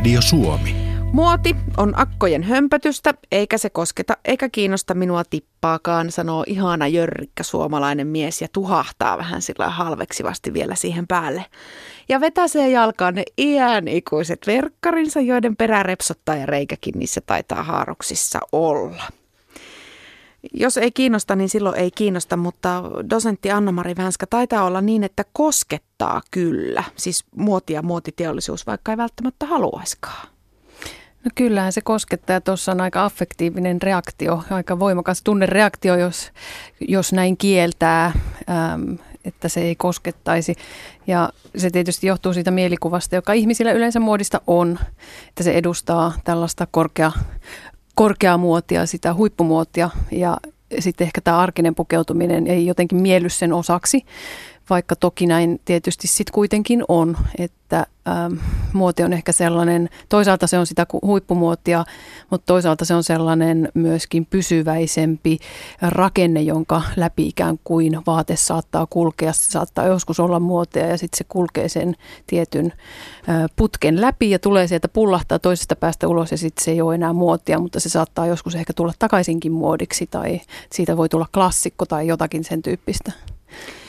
Radio Suomi. Muoti on akkojen hömpötystä, eikä se kosketa eikä kiinnosta minua tippaakaan, sanoo ihana jörrikkä suomalainen mies ja tuhahtaa vähän sillä halveksivasti vielä siihen päälle. Ja vetäsee jalkaan ne iän ikuiset verkkarinsa, joiden perä repsottaa ja reikäkin niissä taitaa haaruksissa olla. Jos ei kiinnosta, niin silloin ei kiinnosta, mutta dosentti Anna-Mari Vänskä taitaa olla niin, että koskettaa kyllä. Siis muoti ja muotiteollisuus, vaikka ei välttämättä haluaiskaan. No kyllähän se koskettaa ja tuossa on aika affektiivinen reaktio, aika voimakas tunnereaktio, jos, jos näin kieltää, äm, että se ei koskettaisi. Ja se tietysti johtuu siitä mielikuvasta, joka ihmisillä yleensä muodista on, että se edustaa tällaista korkea, korkeaa muotia, sitä huippumuotia ja sitten ehkä tämä arkinen pukeutuminen ei jotenkin mielly sen osaksi vaikka toki näin tietysti sitten kuitenkin on, että ähm, muoti on ehkä sellainen, toisaalta se on sitä huippumuotia, mutta toisaalta se on sellainen myöskin pysyväisempi rakenne, jonka läpi ikään kuin vaate saattaa kulkea. Se saattaa joskus olla muotia ja sitten se kulkee sen tietyn äh, putken läpi ja tulee sieltä pullahtaa toisesta päästä ulos ja sitten se ei ole enää muotia, mutta se saattaa joskus ehkä tulla takaisinkin muodiksi tai siitä voi tulla klassikko tai jotakin sen tyyppistä.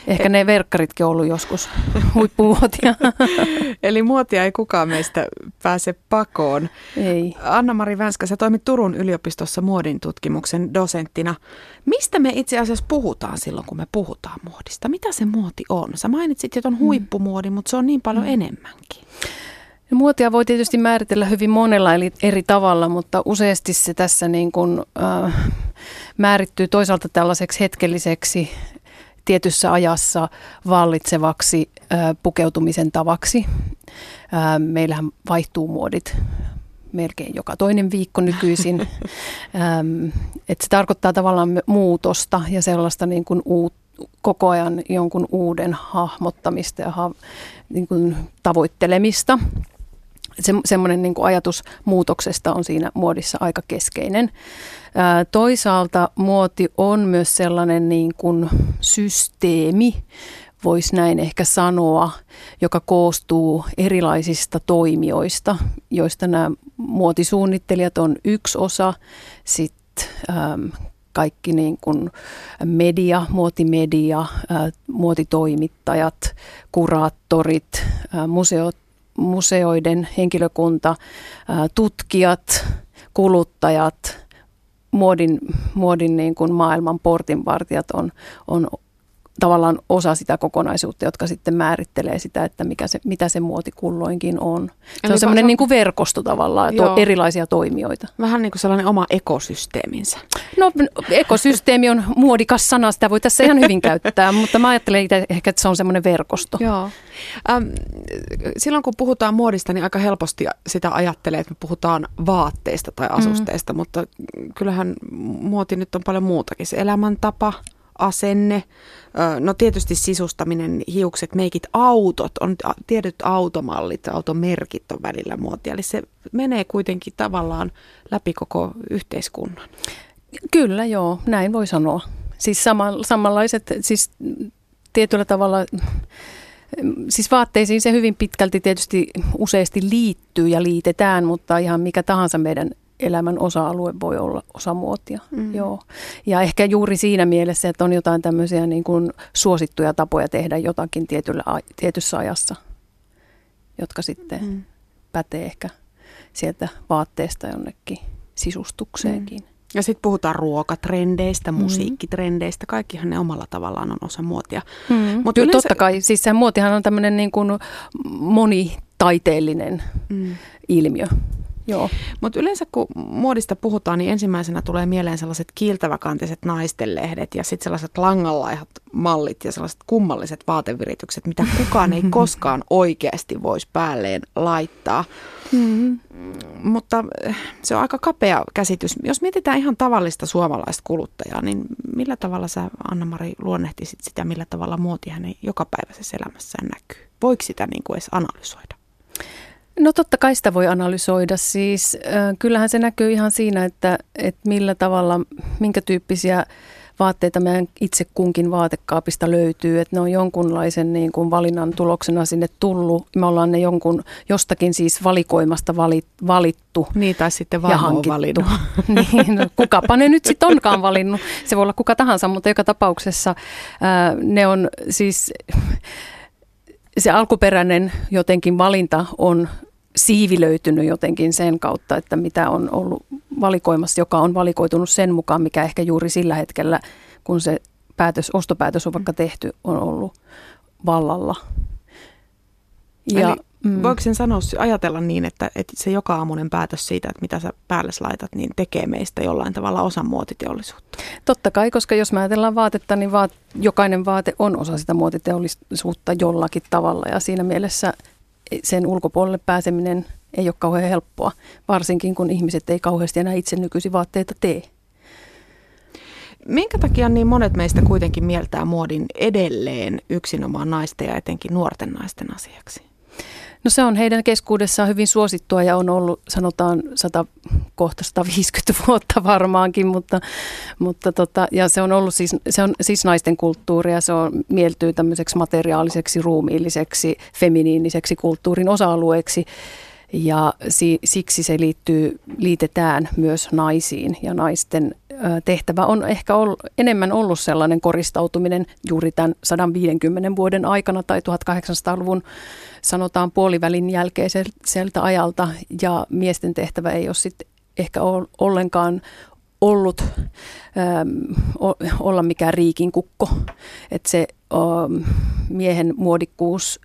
Ehkä ne verkkaritkin on ollut joskus huippumuotia. Eli muotia ei kukaan meistä pääse pakoon. Ei. Anna-Mari Vänskä, sä toimit Turun yliopistossa muodin tutkimuksen dosenttina. Mistä me itse asiassa puhutaan silloin, kun me puhutaan muodista? Mitä se muoti on? Sä mainitsit, että on mm. huippumuodi, mutta se on niin paljon mm. enemmänkin. No, muotia voi tietysti määritellä hyvin monella eli eri tavalla, mutta useasti se tässä niin kuin, äh, määrittyy toisaalta tällaiseksi hetkelliseksi tietyssä ajassa vallitsevaksi pukeutumisen tavaksi. Meillähän vaihtuu muodit melkein joka toinen viikko nykyisin. että se tarkoittaa tavallaan muutosta ja sellaista niin kuin uut, koko ajan jonkun uuden hahmottamista ja ha, niin kuin tavoittelemista. Se, semmoinen niin kuin ajatus muutoksesta on siinä muodissa aika keskeinen. Toisaalta muoti on myös sellainen niin kuin systeemi, voisi näin ehkä sanoa, joka koostuu erilaisista toimijoista, joista nämä muotisuunnittelijat on yksi osa, sitten kaikki niin kuin media, muotimedia, äh, muotitoimittajat, kuraattorit, äh, museot, museoiden henkilökunta, tutkijat, kuluttajat, muodin, muodin niin kuin maailman portinvartijat on, on tavallaan osa sitä kokonaisuutta, jotka sitten määrittelee sitä, että mikä se, mitä se muoti kulloinkin on. Se Eli on semmoinen niin kuin verkosto tavallaan, to, erilaisia toimijoita. Vähän niin kuin sellainen oma ekosysteeminsä. No ekosysteemi on muodikas sana, sitä voi tässä ihan hyvin käyttää, mutta mä ajattelen itse ehkä, että se on semmoinen verkosto. Joo. Ähm, silloin kun puhutaan muodista, niin aika helposti sitä ajattelee, että me puhutaan vaatteista tai asusteista, mm. mutta kyllähän muoti nyt on paljon muutakin. Se elämäntapa, asenne, no tietysti sisustaminen, hiukset, meikit, autot, on tietyt automallit, automerkit on välillä muotia, eli se menee kuitenkin tavallaan läpi koko yhteiskunnan. Kyllä joo, näin voi sanoa. Siis sama, samanlaiset, siis tietyllä tavalla Siis vaatteisiin se hyvin pitkälti tietysti useasti liittyy ja liitetään, mutta ihan mikä tahansa meidän elämän osa-alue voi olla osa muotia. Mm. Joo. Ja ehkä juuri siinä mielessä, että on jotain tämmöisiä niin kuin suosittuja tapoja tehdä jotakin tietyllä, tietyssä ajassa, jotka sitten mm. pätee ehkä sieltä vaatteesta jonnekin sisustukseenkin. Mm. Ja sitten puhutaan ruokatrendeistä, mm. musiikkitrendeistä, kaikkihan ne omalla tavallaan on osa muotia. Mm. Mut yleensä... Totta kai, siis se muotihan on tämmöinen niin kuin monitaiteellinen mm. ilmiö. Joo. Mutta yleensä kun muodista puhutaan, niin ensimmäisenä tulee mieleen sellaiset kiiltäväkantiset naistenlehdet ja sitten sellaiset langanlaihat mallit ja sellaiset kummalliset vaateviritykset, mitä kukaan ei koskaan oikeasti voisi päälleen laittaa. Mm-hmm. Mutta eh, se on aika kapea käsitys. Jos mietitään ihan tavallista suomalaista kuluttajaa, niin millä tavalla sä, Anna-Mari, luonnehtisit sitä, millä tavalla muoti hänen jokapäiväisessä elämässään näkyy? Voiko sitä niin kuin edes analysoida? No totta kai sitä voi analysoida. Siis äh, kyllähän se näkyy ihan siinä, että, että millä tavalla, minkä tyyppisiä vaatteita meidän itse kunkin vaatekaapista löytyy, että ne on jonkunlaisen niin kuin valinnan tuloksena sinne tullut. Me ollaan ne jonkun, jostakin siis valikoimasta valit, valittu. Niin, tai sitten vaan on valinnut. niin, no, kukapa ne nyt sitten onkaan valinnut. Se voi olla kuka tahansa, mutta joka tapauksessa ää, ne on siis, se alkuperäinen jotenkin valinta on siivilöitynyt jotenkin sen kautta, että mitä on ollut valikoimassa, joka on valikoitunut sen mukaan, mikä ehkä juuri sillä hetkellä, kun se päätös, ostopäätös on vaikka tehty, on ollut vallalla. Ja, Eli mm. voiko sen sanoa, ajatella niin, että, että se joka aamunen päätös siitä, että mitä sä päälle laitat, niin tekee meistä jollain tavalla osa muotiteollisuutta? Totta kai, koska jos me ajatellaan vaatetta, niin vaat, jokainen vaate on osa sitä muotiteollisuutta jollakin tavalla ja siinä mielessä sen ulkopuolelle pääseminen ei ole kauhean helppoa, varsinkin kun ihmiset ei kauheasti enää itse nykyisin vaatteita tee. Minkä takia niin monet meistä kuitenkin mieltää muodin edelleen yksinomaan naisten ja etenkin nuorten naisten asiaksi? No se on heidän keskuudessaan hyvin suosittua ja on ollut sanotaan 100, kohta 150 vuotta varmaankin, mutta, mutta tota, ja se on ollut siis, se on siis naisten kulttuuria, se on mieltyy tämmöiseksi materiaaliseksi, ruumiilliseksi, feminiiniseksi kulttuurin osa-alueeksi. Ja si, siksi se liittyy, liitetään myös naisiin. Ja naisten tehtävä on ehkä ollut, enemmän ollut sellainen koristautuminen juuri tämän 150 vuoden aikana tai 1800-luvun sanotaan puolivälin jälkeiseltä ajalta ja miesten tehtävä ei ole sitten ehkä ollenkaan ollut ähm, olla mikään riikin kukko. Että se ähm, miehen muodikkuus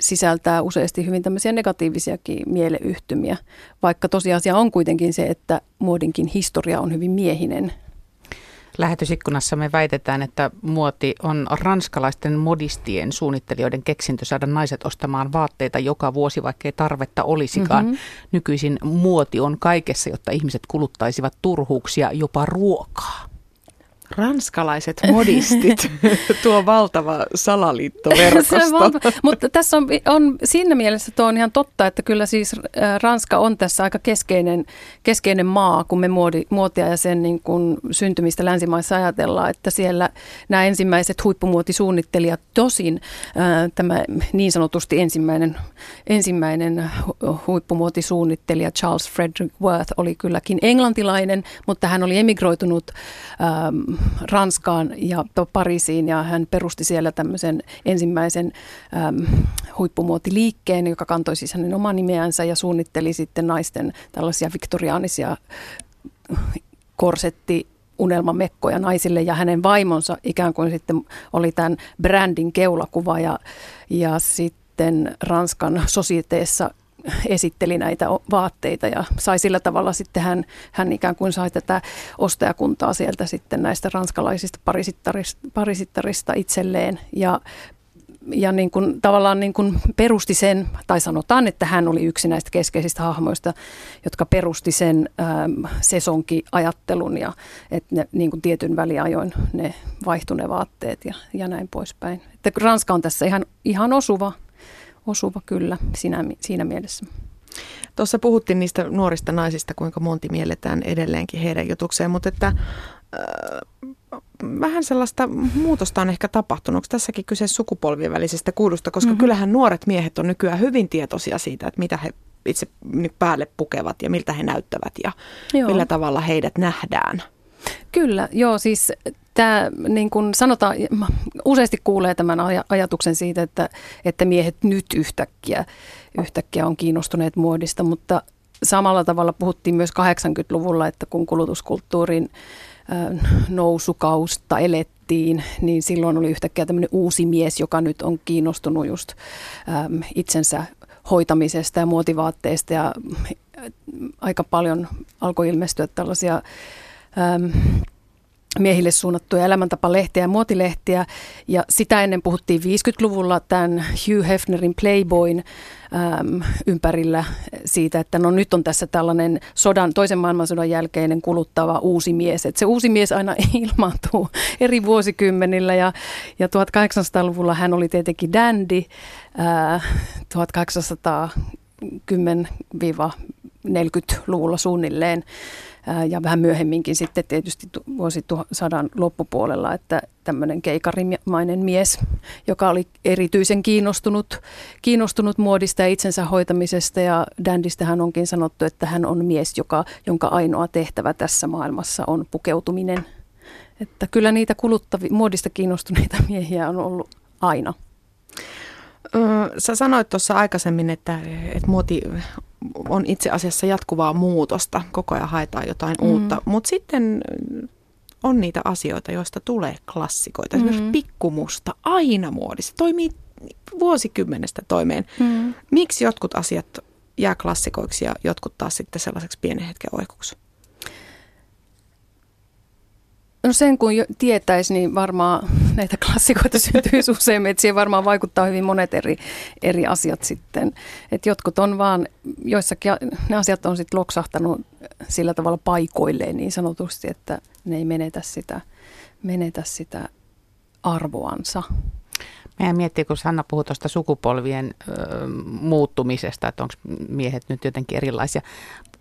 sisältää useasti hyvin tämmöisiä negatiivisiakin mieleyhtymiä, vaikka tosiasia on kuitenkin se, että muodinkin historia on hyvin miehinen. Lähetysikkunassa me väitetään, että muoti on ranskalaisten modistien suunnittelijoiden keksintö saada naiset ostamaan vaatteita joka vuosi, vaikkei tarvetta olisikaan. Mm-hmm. Nykyisin muoti on kaikessa, jotta ihmiset kuluttaisivat turhuuksia, jopa ruokaa. Ranskalaiset modistit, tuo valtava salaliittoverkosto. valta, mutta tässä on, on, siinä mielessä tuo on ihan totta, että kyllä siis äh, Ranska on tässä aika keskeinen, keskeinen maa, kun me muodi, muotia ja sen niin kuin syntymistä länsimaissa ajatellaan, että siellä nämä ensimmäiset huippumuotisuunnittelijat, tosin äh, tämä niin sanotusti ensimmäinen, ensimmäinen huippumuotisuunnittelija Charles Frederick Worth oli kylläkin englantilainen, mutta hän oli emigroitunut ähm, Ranskaan ja Pariisiin ja hän perusti siellä tämmöisen ensimmäisen äm, huippumuotiliikkeen, joka kantoi siis hänen oman nimeänsä ja suunnitteli sitten naisten tällaisia viktoriaanisia korsetti unelmamekkoja naisille ja hänen vaimonsa ikään kuin sitten oli tämän brändin keulakuva. Ja, ja sitten Ranskan sosieteessa esitteli näitä vaatteita ja sai sillä tavalla sitten hän, hän ikään kuin sai tätä ostajakuntaa sieltä sitten näistä ranskalaisista parisittarista, parisittarista itselleen ja ja niin kuin, tavallaan niin kuin perusti sen, tai sanotaan, että hän oli yksi näistä keskeisistä hahmoista, jotka perusti sen ähm, sesonkiajattelun ja että ne niin kuin tietyn väliajoin ne vaihtui ne vaatteet ja, ja näin poispäin. Että Ranska on tässä ihan, ihan osuva osuva kyllä siinä, siinä mielessä. Tuossa puhuttiin niistä nuorista naisista, kuinka monti mielletään edelleenkin heidän jutukseen, mutta että äh, vähän sellaista muutosta on ehkä tapahtunut. Onko tässäkin kyse sukupolvien välisestä kuulusta, koska mm-hmm. kyllähän nuoret miehet on nykyään hyvin tietoisia siitä, että mitä he itse päälle pukevat ja miltä he näyttävät ja Joo. millä tavalla heidät nähdään. Kyllä, joo, siis tämä niin kuin sanotaan, useasti kuulee tämän ajatuksen siitä, että, että miehet nyt yhtäkkiä, yhtäkkiä on kiinnostuneet muodista, mutta samalla tavalla puhuttiin myös 80-luvulla, että kun kulutuskulttuurin nousukausta elettiin, niin silloin oli yhtäkkiä tämmöinen uusi mies, joka nyt on kiinnostunut just äm, itsensä hoitamisesta ja muotivaatteista ja aika paljon alkoi ilmestyä tällaisia äm, miehille suunnattuja elämäntapalehtiä ja muotilehtiä. Ja sitä ennen puhuttiin 50-luvulla tämän Hugh Hefnerin Playboyn äm, ympärillä siitä, että no nyt on tässä tällainen sodan, toisen maailmansodan jälkeinen kuluttava uusi mies. Että se uusi mies aina ilmaantuu eri vuosikymmenillä ja, ja 1800-luvulla hän oli tietenkin dandy, äh, 1810-40-luvulla suunnilleen ja vähän myöhemminkin sitten tietysti vuosituhannen loppupuolella, että tämmöinen keikarimainen mies, joka oli erityisen kiinnostunut, kiinnostunut muodista ja itsensä hoitamisesta ja Dandistä hän onkin sanottu, että hän on mies, joka, jonka ainoa tehtävä tässä maailmassa on pukeutuminen. Että kyllä niitä kuluttavi, muodista kiinnostuneita miehiä on ollut aina. Sä sanoit tuossa aikaisemmin, että, että muoti on itse asiassa jatkuvaa muutosta. Koko ajan haetaan jotain mm. uutta. Mutta sitten on niitä asioita, joista tulee klassikoita. Esimerkiksi mm. pikkumusta aina muodissa. Toimii vuosikymmenestä toimeen. Mm. Miksi jotkut asiat jää klassikoiksi ja jotkut taas sitten sellaiseksi pienen hetken oikuksi? No sen kun tietäisi, niin varmaan näitä klassikoita syntyisi useammin, että siihen varmaan vaikuttaa hyvin monet eri, eri asiat sitten. Että jotkut on vaan, joissakin ne asiat on sitten loksahtanut sillä tavalla paikoilleen niin sanotusti, että ne ei menetä sitä, menetä sitä arvoansa. Meidän miettii, kun Sanna puhui tuosta sukupolvien ö, muuttumisesta, että onko miehet nyt jotenkin erilaisia.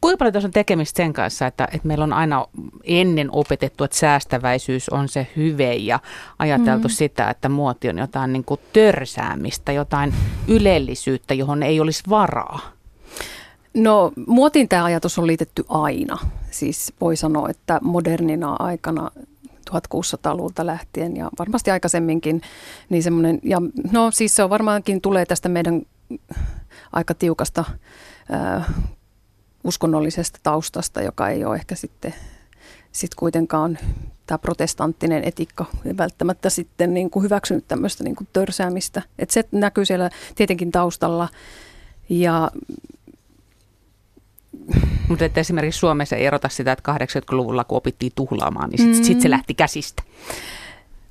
Kuinka paljon tässä on tekemistä sen kanssa, että, että meillä on aina ennen opetettu, että säästäväisyys on se hyve ja ajateltu mm. sitä, että muoti on jotain niin kuin törsäämistä, jotain ylellisyyttä, johon ei olisi varaa? No muotiin tämä ajatus on liitetty aina. Siis voi sanoa, että modernina aikana 1600-luvulta lähtien ja varmasti aikaisemminkin. Niin semmoinen, ja no siis se on varmaankin tulee tästä meidän aika tiukasta äh, uskonnollisesta taustasta, joka ei ole ehkä sitten sit kuitenkaan tämä protestanttinen etiikka ei välttämättä sitten niin kuin hyväksynyt tämmöistä niin kuin törsäämistä. Et se näkyy siellä tietenkin taustalla ja mutta että esimerkiksi Suomessa ei erota sitä, että 80-luvulla kun opittiin tuhlaamaan, niin sitten mm. sit se lähti käsistä.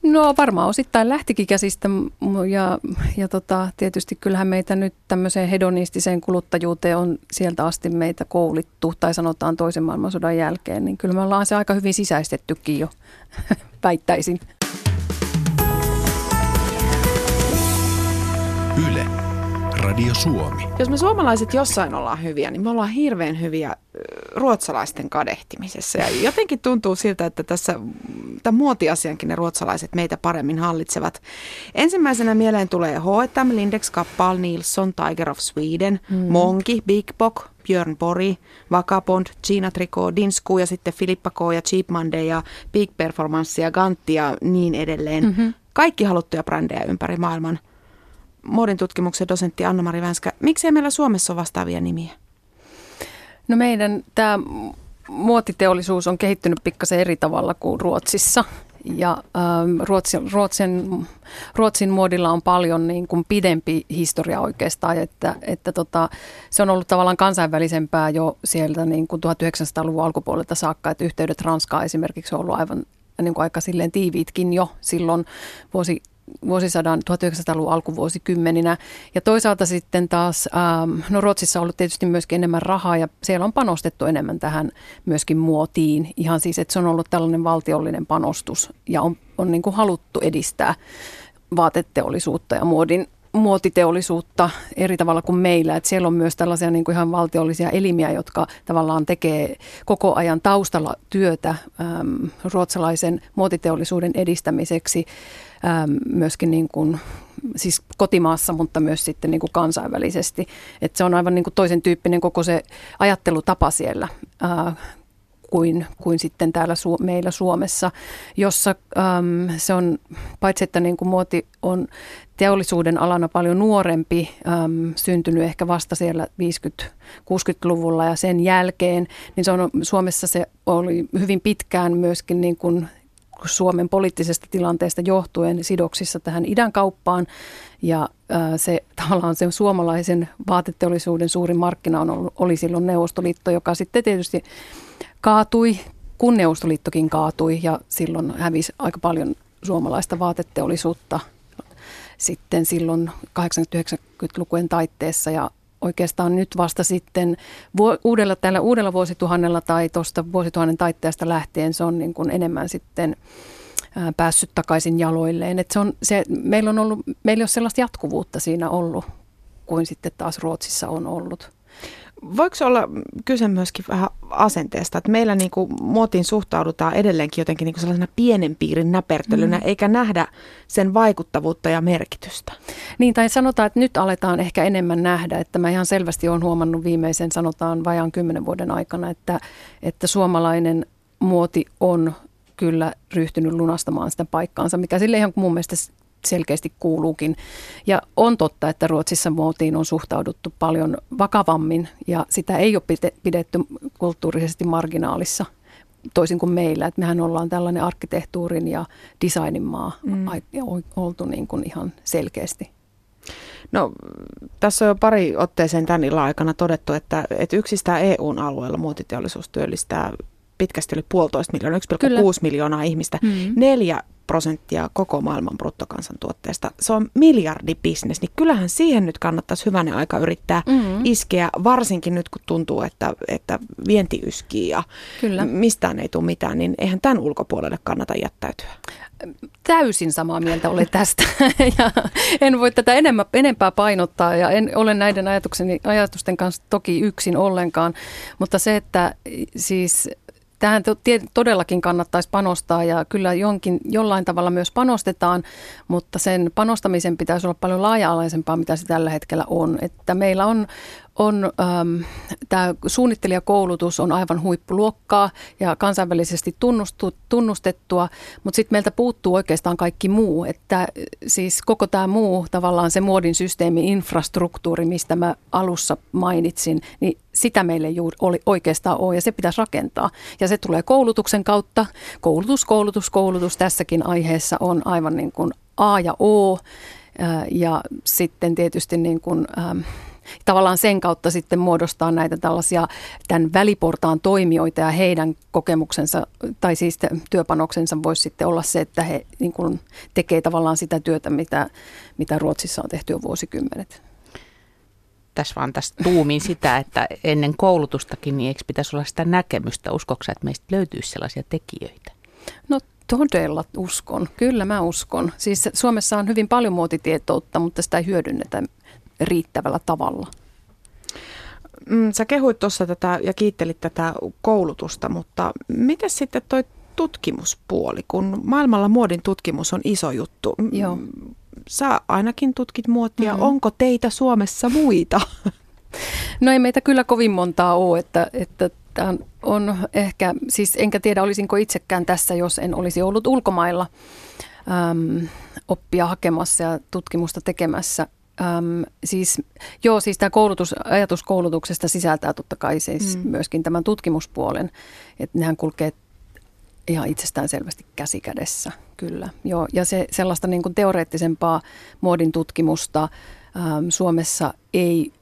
No varmaan osittain lähtikin käsistä ja, ja tota, tietysti kyllähän meitä nyt tämmöiseen hedonistiseen kuluttajuuteen on sieltä asti meitä koulittu tai sanotaan toisen maailmansodan jälkeen, niin kyllä me ollaan se aika hyvin sisäistettykin jo, väittäisin. Radio Suomi. Jos me suomalaiset jossain ollaan hyviä, niin me ollaan hirveän hyviä ruotsalaisten kadehtimisessa. Ja jotenkin tuntuu siltä, että tässä tämän muotiasiankin ne ruotsalaiset meitä paremmin hallitsevat. Ensimmäisenä mieleen tulee H&M, Lindex, Kappal, Nilsson, Tiger of Sweden, mm. Monki, Big Bock, Björn Bori, Vakabond, Gina Tricot, Dinsku ja sitten Filippa K. ja Cheap Monday ja Big Performance ja Gantti ja niin edelleen. Mm-hmm. Kaikki haluttuja brändejä ympäri maailman – muodin tutkimuksen dosentti Anna-Mari Vänskä. Miksi ei meillä Suomessa ole vastaavia nimiä? No meidän tämä muotiteollisuus on kehittynyt pikkasen eri tavalla kuin Ruotsissa. Ja ähm, Ruotsin, Ruotsin, Ruotsin muodilla on paljon niin kuin pidempi historia oikeastaan, että, että tota, se on ollut tavallaan kansainvälisempää jo sieltä niin kuin 1900-luvun alkupuolelta saakka, että yhteydet Ranskaan esimerkiksi on ollut aivan niin kuin aika silleen tiiviitkin jo silloin vuosi vuosisadan 1900-luvun alkuvuosikymmeninä. Ja toisaalta sitten taas, ähm, no Ruotsissa on ollut tietysti myöskin enemmän rahaa ja siellä on panostettu enemmän tähän myöskin muotiin. Ihan siis, että se on ollut tällainen valtiollinen panostus ja on, on niin kuin haluttu edistää vaateteollisuutta ja muodin muotiteollisuutta eri tavalla kuin meillä. Että siellä on myös tällaisia niin kuin ihan valtiollisia elimiä, jotka tavallaan tekee koko ajan taustalla työtä äm, ruotsalaisen muotiteollisuuden edistämiseksi äm, myöskin niin kuin, siis kotimaassa, mutta myös sitten niin kuin kansainvälisesti. Että se on aivan niin kuin toisen tyyppinen koko se ajattelutapa siellä. Äh, kuin, kuin sitten täällä Su- meillä Suomessa, jossa äm, se on, paitsi että niin kuin muoti on teollisuuden alana paljon nuorempi, äm, syntynyt ehkä vasta siellä 50-60-luvulla ja sen jälkeen, niin se on, Suomessa se oli hyvin pitkään myöskin niin kuin Suomen poliittisesta tilanteesta johtuen sidoksissa tähän idän kauppaan. Ja se tavallaan se suomalaisen vaateteollisuuden suurin markkina on ollut, oli silloin Neuvostoliitto, joka sitten tietysti kaatui, kun Neuvostoliittokin kaatui ja silloin hävisi aika paljon suomalaista vaateteollisuutta sitten silloin 80-90-lukujen taitteessa ja oikeastaan nyt vasta sitten uudella, tällä uudella vuosituhannella tai tuosta vuosituhannen taitteesta lähtien se on niin kuin enemmän sitten päässyt takaisin jaloilleen. Et se on, se, meillä, on ollut, meillä ei ole sellaista jatkuvuutta siinä ollut kuin sitten taas Ruotsissa on ollut. Voiko olla kyse myöskin vähän asenteesta, että meillä niin kuin muotiin suhtaudutaan edelleenkin jotenkin niin kuin sellaisena pienen piirin näpertelynä, mm. eikä nähdä sen vaikuttavuutta ja merkitystä? Niin, tai sanotaan, että nyt aletaan ehkä enemmän nähdä, että mä ihan selvästi olen huomannut viimeisen sanotaan vajaan kymmenen vuoden aikana, että, että suomalainen muoti on kyllä ryhtynyt lunastamaan sitä paikkaansa, mikä sille ihan mun mielestä selkeästi kuuluukin. Ja on totta, että Ruotsissa muotiin on suhtauduttu paljon vakavammin ja sitä ei ole pidetty kulttuurisesti marginaalissa toisin kuin meillä. Että mehän ollaan tällainen arkkitehtuurin ja designin maa mm. oltu niin kuin ihan selkeästi. No tässä on jo pari otteeseen tämän illan aikana todettu, että, että yksistään EUn alueella muotiteollisuus työllistää pitkästi yli puolitoista miljoonaa, 1,6 miljoonaa ihmistä. Mm. Neljä prosenttia koko maailman bruttokansantuotteesta. Se on miljardibisnes, niin kyllähän siihen nyt kannattaisi hyvänä aika yrittää mm-hmm. iskeä, varsinkin nyt kun tuntuu, että, että vienti yskii ja Kyllä. mistään ei tule mitään, niin eihän tämän ulkopuolelle kannata jättäytyä. Täysin samaa mieltä olen tästä ja en voi tätä enemmän, enempää painottaa ja en ole näiden ajatusten kanssa toki yksin ollenkaan, mutta se, että siis tähän todellakin kannattaisi panostaa ja kyllä jonkin, jollain tavalla myös panostetaan, mutta sen panostamisen pitäisi olla paljon laaja-alaisempaa, mitä se tällä hetkellä on. Että meillä on on ähm, tämä suunnittelijakoulutus on aivan huippuluokkaa ja kansainvälisesti tunnustu, tunnustettua, mutta sitten meiltä puuttuu oikeastaan kaikki muu, että siis koko tämä muu tavallaan se muodin systeemi, infrastruktuuri, mistä mä alussa mainitsin, niin sitä meille ei oli oikeastaan ole ja se pitäisi rakentaa. Ja se tulee koulutuksen kautta. Koulutus, koulutus, koulutus tässäkin aiheessa on aivan niin kuin A ja O. Ja sitten tietysti niin kuin, ähm, tavallaan sen kautta sitten muodostaa näitä tällaisia tämän väliportaan toimijoita ja heidän kokemuksensa tai siis työpanoksensa voisi sitten olla se, että he niin kuin tekee tavallaan sitä työtä, mitä, mitä Ruotsissa on tehty jo vuosikymmenet tässä vaan tästä tuumin sitä, että ennen koulutustakin niin eikö pitäisi olla sitä näkemystä? Uskoksa, että meistä löytyisi sellaisia tekijöitä? No todella uskon. Kyllä mä uskon. Siis Suomessa on hyvin paljon muotitietoutta, mutta sitä ei hyödynnetä riittävällä tavalla? Mm, sä kehuit tuossa tätä ja kiittelit tätä koulutusta, mutta miten sitten toi tutkimuspuoli, kun maailmalla muodin tutkimus on iso juttu. Joo. Sä ainakin tutkit muotia. Mm-hmm. Onko teitä Suomessa muita? No ei meitä kyllä kovin montaa ole, että, että on ehkä, siis enkä tiedä olisinko itsekään tässä, jos en olisi ollut ulkomailla äm, oppia hakemassa ja tutkimusta tekemässä. Öm, siis, joo, siis tämä koulutus, ajatus koulutuksesta sisältää totta kai siis mm. myöskin tämän tutkimuspuolen, että nehän kulkee ihan itsestään selvästi käsi kädessä, kyllä. Joo, ja se sellaista niin kuin teoreettisempaa muodin tutkimusta äm, Suomessa ei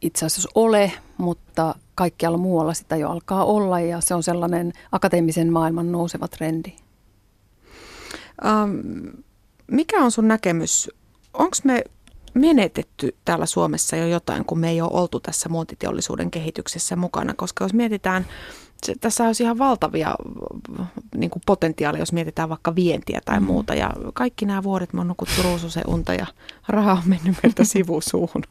itse asiassa ole, mutta kaikkialla muualla sitä jo alkaa olla ja se on sellainen akateemisen maailman nouseva trendi. Um, mikä on sun näkemys? Onko me menetetty täällä Suomessa jo jotain, kun me ei ole oltu tässä muotiteollisuuden kehityksessä mukana, koska jos mietitään, se, tässä olisi ihan valtavia niin kuin potentiaalia, jos mietitään vaikka vientiä tai mm. muuta. Ja kaikki nämä vuodet me on nukuttu ruususen unta ja raha on mennyt meiltä sivusuuhun.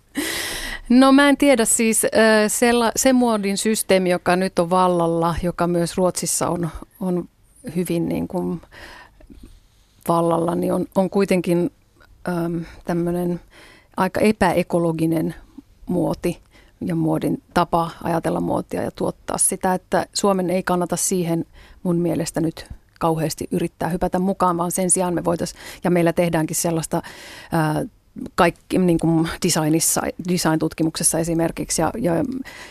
No mä en tiedä siis se, se muodin systeemi, joka nyt on vallalla, joka myös Ruotsissa on, on hyvin niin kuin vallalla, niin on, on kuitenkin tämmöinen aika epäekologinen muoti ja muodin tapa ajatella muotia ja tuottaa sitä, että Suomen ei kannata siihen mun mielestä nyt kauheasti yrittää hypätä mukaan, vaan sen sijaan me voitaisiin, ja meillä tehdäänkin sellaista ää, kaikki niin kuin designissa, design-tutkimuksessa esimerkiksi ja, ja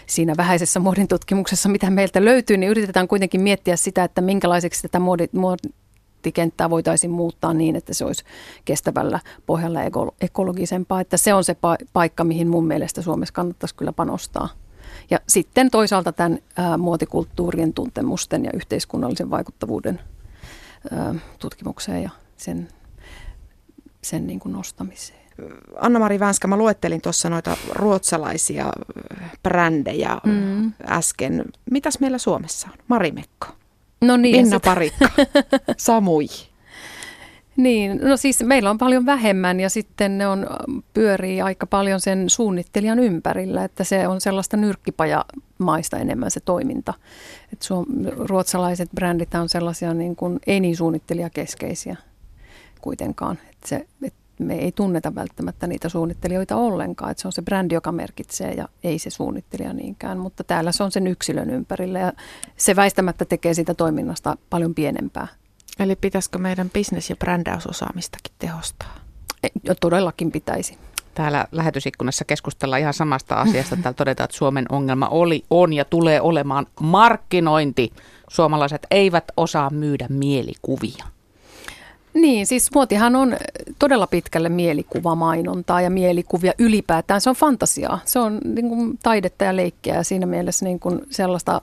siinä vähäisessä muodin tutkimuksessa, mitä meiltä löytyy, niin yritetään kuitenkin miettiä sitä, että minkälaiseksi tätä muodi, ammattikenttää voitaisiin muuttaa niin, että se olisi kestävällä pohjalla ekologisempaa. Että se on se paikka, mihin mun mielestä Suomessa kannattaisi kyllä panostaa. Ja sitten toisaalta tämän ää, muotikulttuurien tuntemusten ja yhteiskunnallisen vaikuttavuuden ää, tutkimukseen ja sen, sen niin kuin nostamiseen. Anna-Mari Vänskä, mä luettelin tuossa noita ruotsalaisia brändejä mm. äsken. Mitäs meillä Suomessa on? Marimekko. No niin, Minna Parikka, Samui. Niin, no siis meillä on paljon vähemmän ja sitten ne on, pyörii aika paljon sen suunnittelijan ympärillä, että se on sellaista nyrkkipajamaista enemmän se toiminta. Et suom, ruotsalaiset brändit on sellaisia niin kuin, ei niin suunnittelijakeskeisiä kuitenkaan. Et se, et me ei tunneta välttämättä niitä suunnittelijoita ollenkaan, että se on se brändi, joka merkitsee ja ei se suunnittelija niinkään, mutta täällä se on sen yksilön ympärillä ja se väistämättä tekee siitä toiminnasta paljon pienempää. Eli pitäisikö meidän bisnes- ja brändäysosaamistakin tehostaa? Jo todellakin pitäisi. Täällä lähetysikkunassa keskustellaan ihan samasta asiasta. Täällä todetaan, että Suomen ongelma oli, on ja tulee olemaan markkinointi. Suomalaiset eivät osaa myydä mielikuvia. Niin, siis muotihan on todella pitkälle mielikuvamainontaa ja mielikuvia ylipäätään. Se on fantasiaa, se on niin kuin taidetta ja leikkiä ja siinä mielessä niin kuin sellaista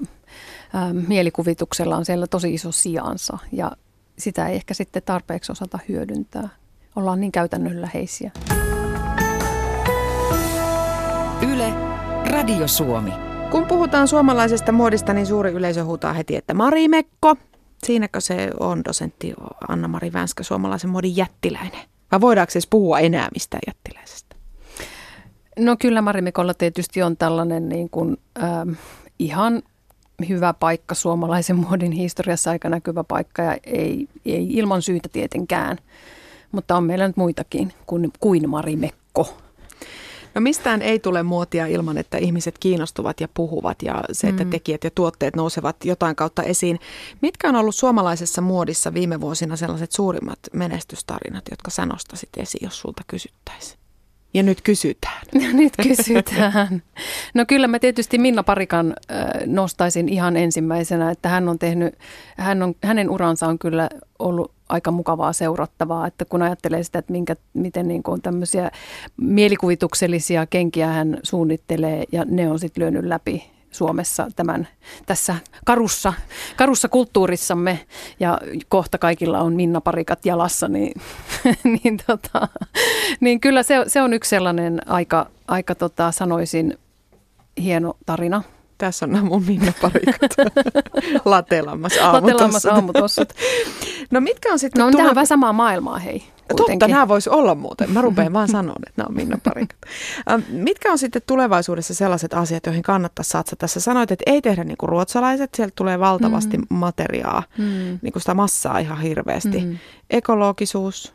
ää, mielikuvituksella on siellä tosi iso sijansa ja sitä ei ehkä sitten tarpeeksi osata hyödyntää. Ollaan niin käytännönläheisiä. Yle, Radio Suomi. Kun puhutaan suomalaisesta muodista, niin suuri yleisö huutaa heti, että Marimekko. Siinäkö se on dosentti Anna-Mari Vänskä suomalaisen muodin jättiläinen? Vai voidaanko siis puhua enää mistään jättiläisestä? No kyllä Marimekolla tietysti on tällainen niin kuin, äh, ihan hyvä paikka suomalaisen muodin historiassa, aika näkyvä paikka ja ei, ei ilman syytä tietenkään. Mutta on meillä nyt muitakin kuin, kuin Marimekko. No mistään ei tule muotia ilman, että ihmiset kiinnostuvat ja puhuvat ja se, että mm. tekijät ja tuotteet nousevat jotain kautta esiin. Mitkä on ollut suomalaisessa muodissa viime vuosina sellaiset suurimmat menestystarinat, jotka sä nostasit esiin, jos sulta kysyttäisiin? Ja nyt kysytään. nyt kysytään. No kyllä mä tietysti Minna Parikan nostaisin ihan ensimmäisenä, että hän on tehnyt, hän on, hänen uransa on kyllä ollut aika mukavaa seurattavaa, että kun ajattelee sitä, että minkä, miten niin kuin tämmöisiä mielikuvituksellisia kenkiä hän suunnittelee ja ne on sitten lyönyt läpi Suomessa tämän tässä karussa, karussa kulttuurissamme ja kohta kaikilla on Minna Parikat jalassa, niin, niin, tota, niin kyllä se, se on yksi sellainen aika, aika tota, sanoisin hieno tarina. Tässä on nämä mun Minna Parikat. Latelammas aamutossut. aamutossut. No mitkä on sitten... No on tullut... vähän samaa maailmaa, hei. Kuitenkin. Totta, nämä voisi olla muuten. Mä rupean vaan sanoa, että nämä on Minna Parikat. Mitkä on sitten tulevaisuudessa sellaiset asiat, joihin kannattaisi satsata? Tässä sanoit, että ei tehdä niin kuin ruotsalaiset, sieltä tulee valtavasti mm. materiaa, mm. niin kuin sitä massaa ihan hirveästi. Mm. Ekologisuus,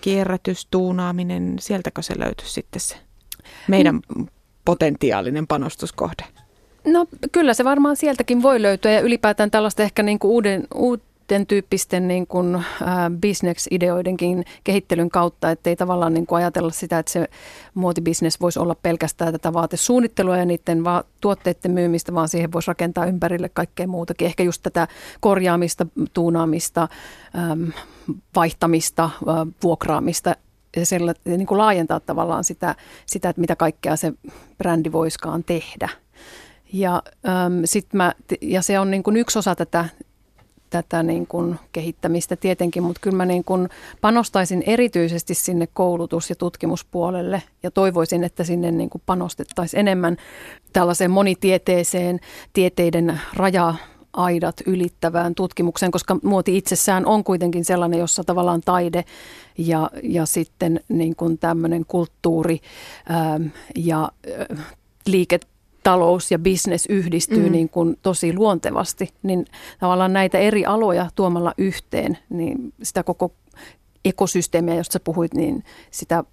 kierrätys, tuunaaminen, sieltäkö se löytyisi sitten se meidän mm. potentiaalinen panostuskohde? No kyllä se varmaan sieltäkin voi löytyä ja ylipäätään tällaista ehkä niin kuin uuden, uuden tyyppisten niin kuin, äh, bisneksideoidenkin kehittelyn kautta, ettei tavallaan niin kuin ajatella sitä, että se muotibisnes voisi olla pelkästään tätä vaatesuunnittelua ja niiden va- tuotteiden myymistä, vaan siihen voisi rakentaa ympärille kaikkea muutakin. Ehkä just tätä korjaamista, tuunaamista, vaihtamista, vuokraamista ja sillä, niin kuin laajentaa tavallaan sitä, sitä, että mitä kaikkea se brändi voiskaan tehdä. Ja, ähm, sit mä, ja se on niin kuin yksi osa tätä tätä niin kuin kehittämistä tietenkin, mutta kyllä mä niin kuin panostaisin erityisesti sinne koulutus- ja tutkimuspuolelle ja toivoisin, että sinne niin kuin panostettaisiin enemmän tällaiseen monitieteeseen, tieteiden raja aidat ylittävään tutkimukseen, koska muoti itsessään on kuitenkin sellainen, jossa tavallaan taide ja, ja sitten niin kuin tämmöinen kulttuuri ää, ja ää, liike, talous ja business yhdistyy mm. niin kuin tosi luontevasti, niin tavallaan näitä eri aloja tuomalla yhteen, niin sitä koko ekosysteemiä, josta sä puhuit, niin sitä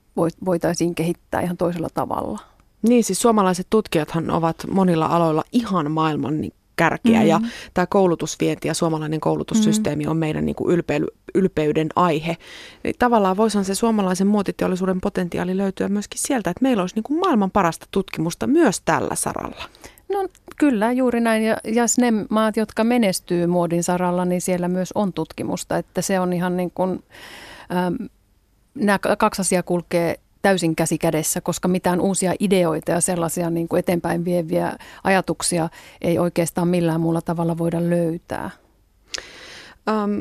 voitaisiin kehittää ihan toisella tavalla. Niin, siis suomalaiset tutkijathan ovat monilla aloilla ihan maailman kärkeä mm-hmm. ja tämä koulutusvienti ja suomalainen koulutussysteemi mm-hmm. on meidän niin kuin ylpe- ylpeyden aihe. Eli tavallaan voisihan se suomalaisen muotiteollisuuden potentiaali löytyä myöskin sieltä, että meillä olisi niin kuin maailman parasta tutkimusta myös tällä saralla. No kyllä, juuri näin. Ja, ja ne maat, jotka menestyy muodin saralla, niin siellä myös on tutkimusta. Että se on ihan niin kuin, ähm, nämä kaksi asiaa kulkee täysin käsi kädessä, koska mitään uusia ideoita ja sellaisia niin kuin eteenpäin vieviä ajatuksia ei oikeastaan millään muulla tavalla voida löytää. Um,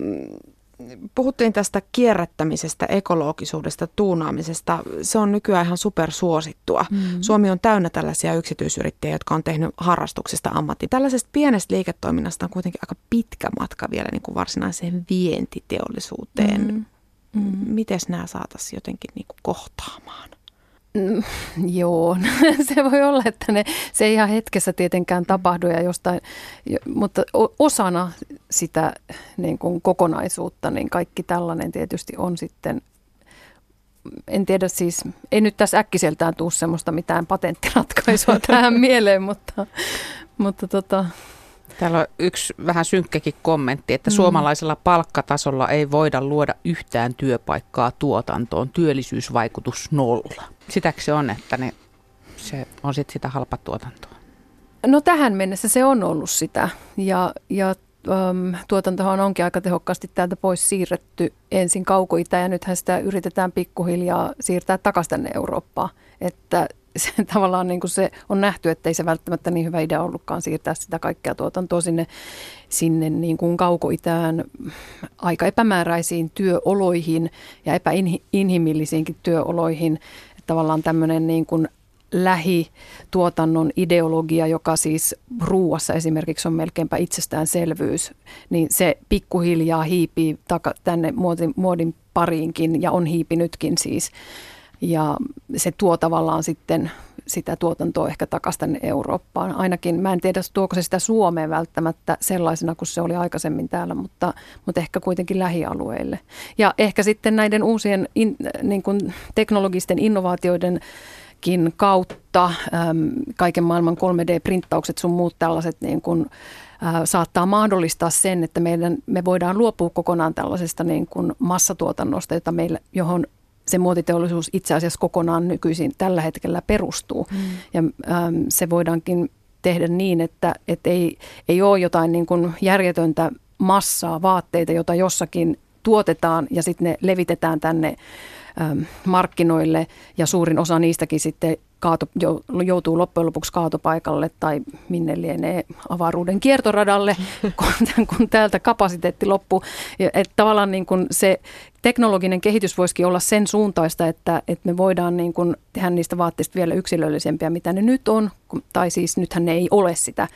puhuttiin tästä kierrättämisestä, ekologisuudesta, tuunaamisesta. Se on nykyään ihan supersuosittua. Mm. Suomi on täynnä tällaisia yksityisyrittäjiä, jotka on tehnyt harrastuksesta ammatti. Tällaisesta pienestä liiketoiminnasta on kuitenkin aika pitkä matka vielä niin kuin varsinaiseen vientiteollisuuteen. Mm. Mm. Miten nämä saataisiin jotenkin niin kuin kohtaamaan? Mm, joo, se voi olla, että ne, se ei ihan hetkessä tietenkään tapahdu ja jostain, mutta osana sitä niin kuin kokonaisuutta, niin kaikki tällainen tietysti on sitten en tiedä siis, ei nyt tässä äkkiseltään tuu semmoista mitään patenttiratkaisua tähän mieleen, mutta, mutta tota, Täällä on yksi vähän synkkäkin kommentti, että mm. suomalaisella palkkatasolla ei voida luoda yhtään työpaikkaa tuotantoon. Työllisyysvaikutus nolla. Sitäkö se on, että ne, se on sitten sitä halpatuotantoa? No tähän mennessä se on ollut sitä ja, ja um, tuotantohan onkin aika tehokkaasti täältä pois siirretty ensin kaukoita ja nythän sitä yritetään pikkuhiljaa siirtää takaisin tänne Eurooppaan. Että se tavallaan niin kuin se on nähty, että ei se välttämättä niin hyvä idea ollutkaan siirtää sitä kaikkea tuotantoa sinne, sinne niin kuin kaukoitään aika epämääräisiin työoloihin ja epäinhimillisiinkin työoloihin. Että tavallaan tämmöinen niin kuin lähituotannon ideologia, joka siis ruuassa esimerkiksi on melkeinpä itsestäänselvyys, niin se pikkuhiljaa hiipii tänne muodin, muodin pariinkin ja on hiipinytkin siis. Ja se tuo tavallaan sitten sitä tuotantoa ehkä takaisin Eurooppaan. Ainakin, mä en tiedä tuoko se sitä Suomeen välttämättä sellaisena kuin se oli aikaisemmin täällä, mutta, mutta ehkä kuitenkin lähialueille. Ja ehkä sitten näiden uusien in, niin kuin teknologisten innovaatioiden kautta äm, kaiken maailman 3D-printtaukset sun muut tällaiset niin kuin, saattaa mahdollistaa sen, että meidän, me voidaan luopua kokonaan tällaisesta niin kuin massatuotannosta, jota meillä, johon se muotiteollisuus itse asiassa kokonaan nykyisin tällä hetkellä perustuu. Mm. Ja äm, se voidaankin tehdä niin, että et ei, ei ole jotain niin kuin järjetöntä massaa vaatteita, jota jossakin tuotetaan ja sitten ne levitetään tänne äm, markkinoille ja suurin osa niistäkin sitten kaato, joutuu loppujen lopuksi kaatopaikalle tai minne lienee avaruuden kiertoradalle, kun, kun täältä kapasiteetti loppuu. Että tavallaan niin kuin se teknologinen kehitys voisikin olla sen suuntaista, että, että me voidaan niin kuin tehdä niistä vaatteista vielä yksilöllisempiä, mitä ne nyt on, tai siis nythän ne ei ole sitä,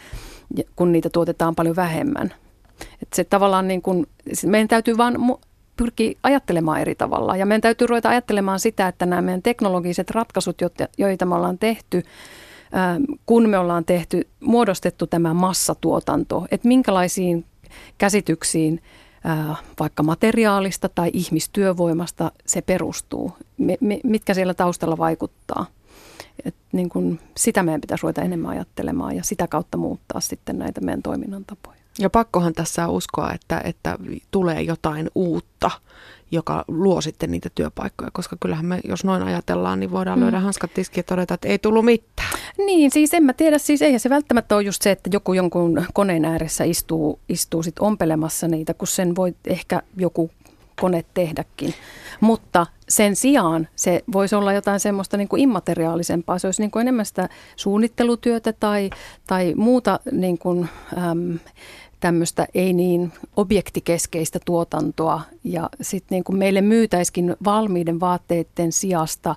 kun niitä tuotetaan paljon vähemmän. Että se tavallaan niin kuin, meidän täytyy vaan pyrkii ajattelemaan eri tavalla. Ja meidän täytyy ruveta ajattelemaan sitä, että nämä meidän teknologiset ratkaisut, joita me ollaan tehty, kun me ollaan tehty, muodostettu tämä massatuotanto, että minkälaisiin käsityksiin vaikka materiaalista tai ihmistyövoimasta se perustuu, mitkä siellä taustalla vaikuttaa. Et niin kun sitä meidän pitäisi ruveta enemmän ajattelemaan ja sitä kautta muuttaa sitten näitä meidän toiminnan tapoja. Ja pakkohan tässä uskoa, että, että tulee jotain uutta, joka luo sitten niitä työpaikkoja, koska kyllähän me, jos noin ajatellaan, niin voidaan mm. löydä hanskat tiskiä ja todeta, että ei tullut mitään. Niin, siis en mä tiedä, siis eihän se välttämättä ole just se, että joku jonkun koneen ääressä istuu, istuu sit ompelemassa niitä, kun sen voi ehkä joku kone tehdäkin. Mutta sen sijaan se voisi olla jotain semmoista niin kuin immateriaalisempaa. Se olisi niin kuin enemmän sitä suunnittelutyötä tai, tai muuta niin kuin, äm, tämmöistä ei niin objektikeskeistä tuotantoa ja sitten niin kuin meille myytäiskin valmiiden vaatteiden sijasta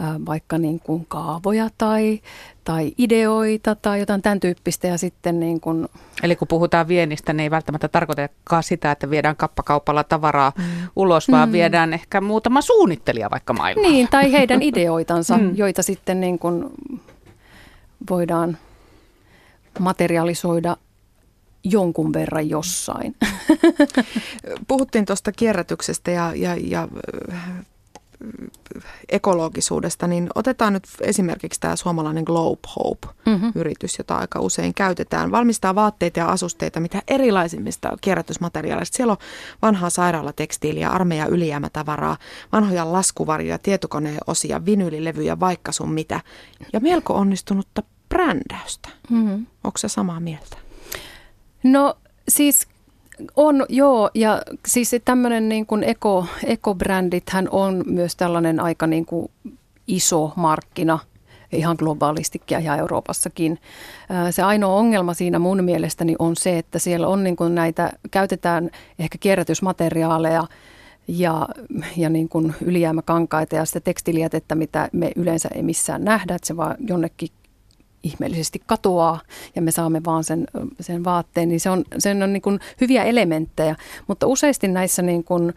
ää, vaikka niin kuin kaavoja tai, tai ideoita tai jotain tämän tyyppistä ja sitten niin kuin Eli kun puhutaan viennistä, niin ei välttämättä tarkoitakaan sitä, että viedään kappakaupalla tavaraa mm. ulos, vaan mm. viedään ehkä muutama suunnittelija vaikka maailmaan. Niin, tai heidän ideoitansa, mm. joita sitten niin kuin voidaan materialisoida jonkun verran jossain. Puhuttiin tuosta kierrätyksestä ja, ja, ja ekologisuudesta, niin otetaan nyt esimerkiksi tämä suomalainen Globe Hope-yritys, mm-hmm. jota aika usein käytetään. Valmistaa vaatteita ja asusteita, mitä erilaisimmista kierrätysmateriaaleista. Siellä on vanhaa sairaalatekstiiliä, armeija ylijäämätavaraa, vanhoja laskuvarjoja, tietokoneen osia, vinylilevyjä, vaikka sun mitä. Ja melko onnistunutta brändäystä. Mm-hmm. Onko se samaa mieltä? No siis on, joo, ja siis tämmöinen niin kuin eko, ekobrändithän on myös tällainen aika niin kuin iso markkina ihan globaalistikin ja Euroopassakin. Se ainoa ongelma siinä mun mielestäni on se, että siellä on niin kuin näitä, käytetään ehkä kierrätysmateriaaleja ja, ja niin kuin ylijäämäkankaita ja sitä tekstilijätettä, mitä me yleensä ei missään nähdä, että se vaan jonnekin ihmeellisesti katoaa ja me saamme vaan sen, sen vaatteen, niin se on, sen on niin kuin hyviä elementtejä. Mutta useasti näissä niin kuin,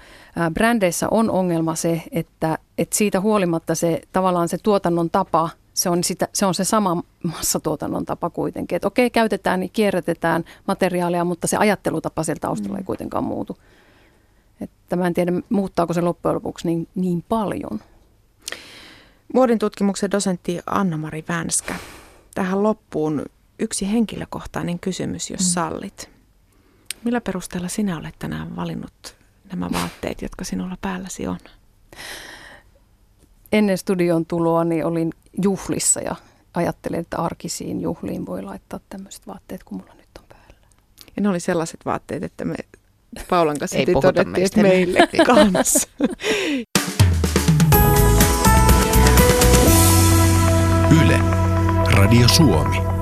brändeissä on ongelma se, että, että siitä huolimatta se tavallaan se tuotannon tapa, se on, sitä, se on se sama massatuotannon tapa kuitenkin. Että okei, käytetään, niin kierrätetään materiaalia, mutta se ajattelutapa sieltä taustalla mm. ei kuitenkaan muutu. Että mä en tiedä, muuttaako se loppujen lopuksi niin, niin paljon. Muodin tutkimuksen dosentti Anna-Mari Vänskä tähän loppuun yksi henkilökohtainen kysymys, jos mm. sallit. Millä perusteella sinä olet tänään valinnut nämä vaatteet, jotka sinulla päälläsi on? Ennen studion tuloa niin olin juhlissa ja ajattelin, että arkisiin juhliin voi laittaa tämmöiset vaatteet kuin mulla nyt on päällä. Ja ne oli sellaiset vaatteet, että me Paulan kanssa todettiin, että meille kanssa. Yle. Radio Suomi.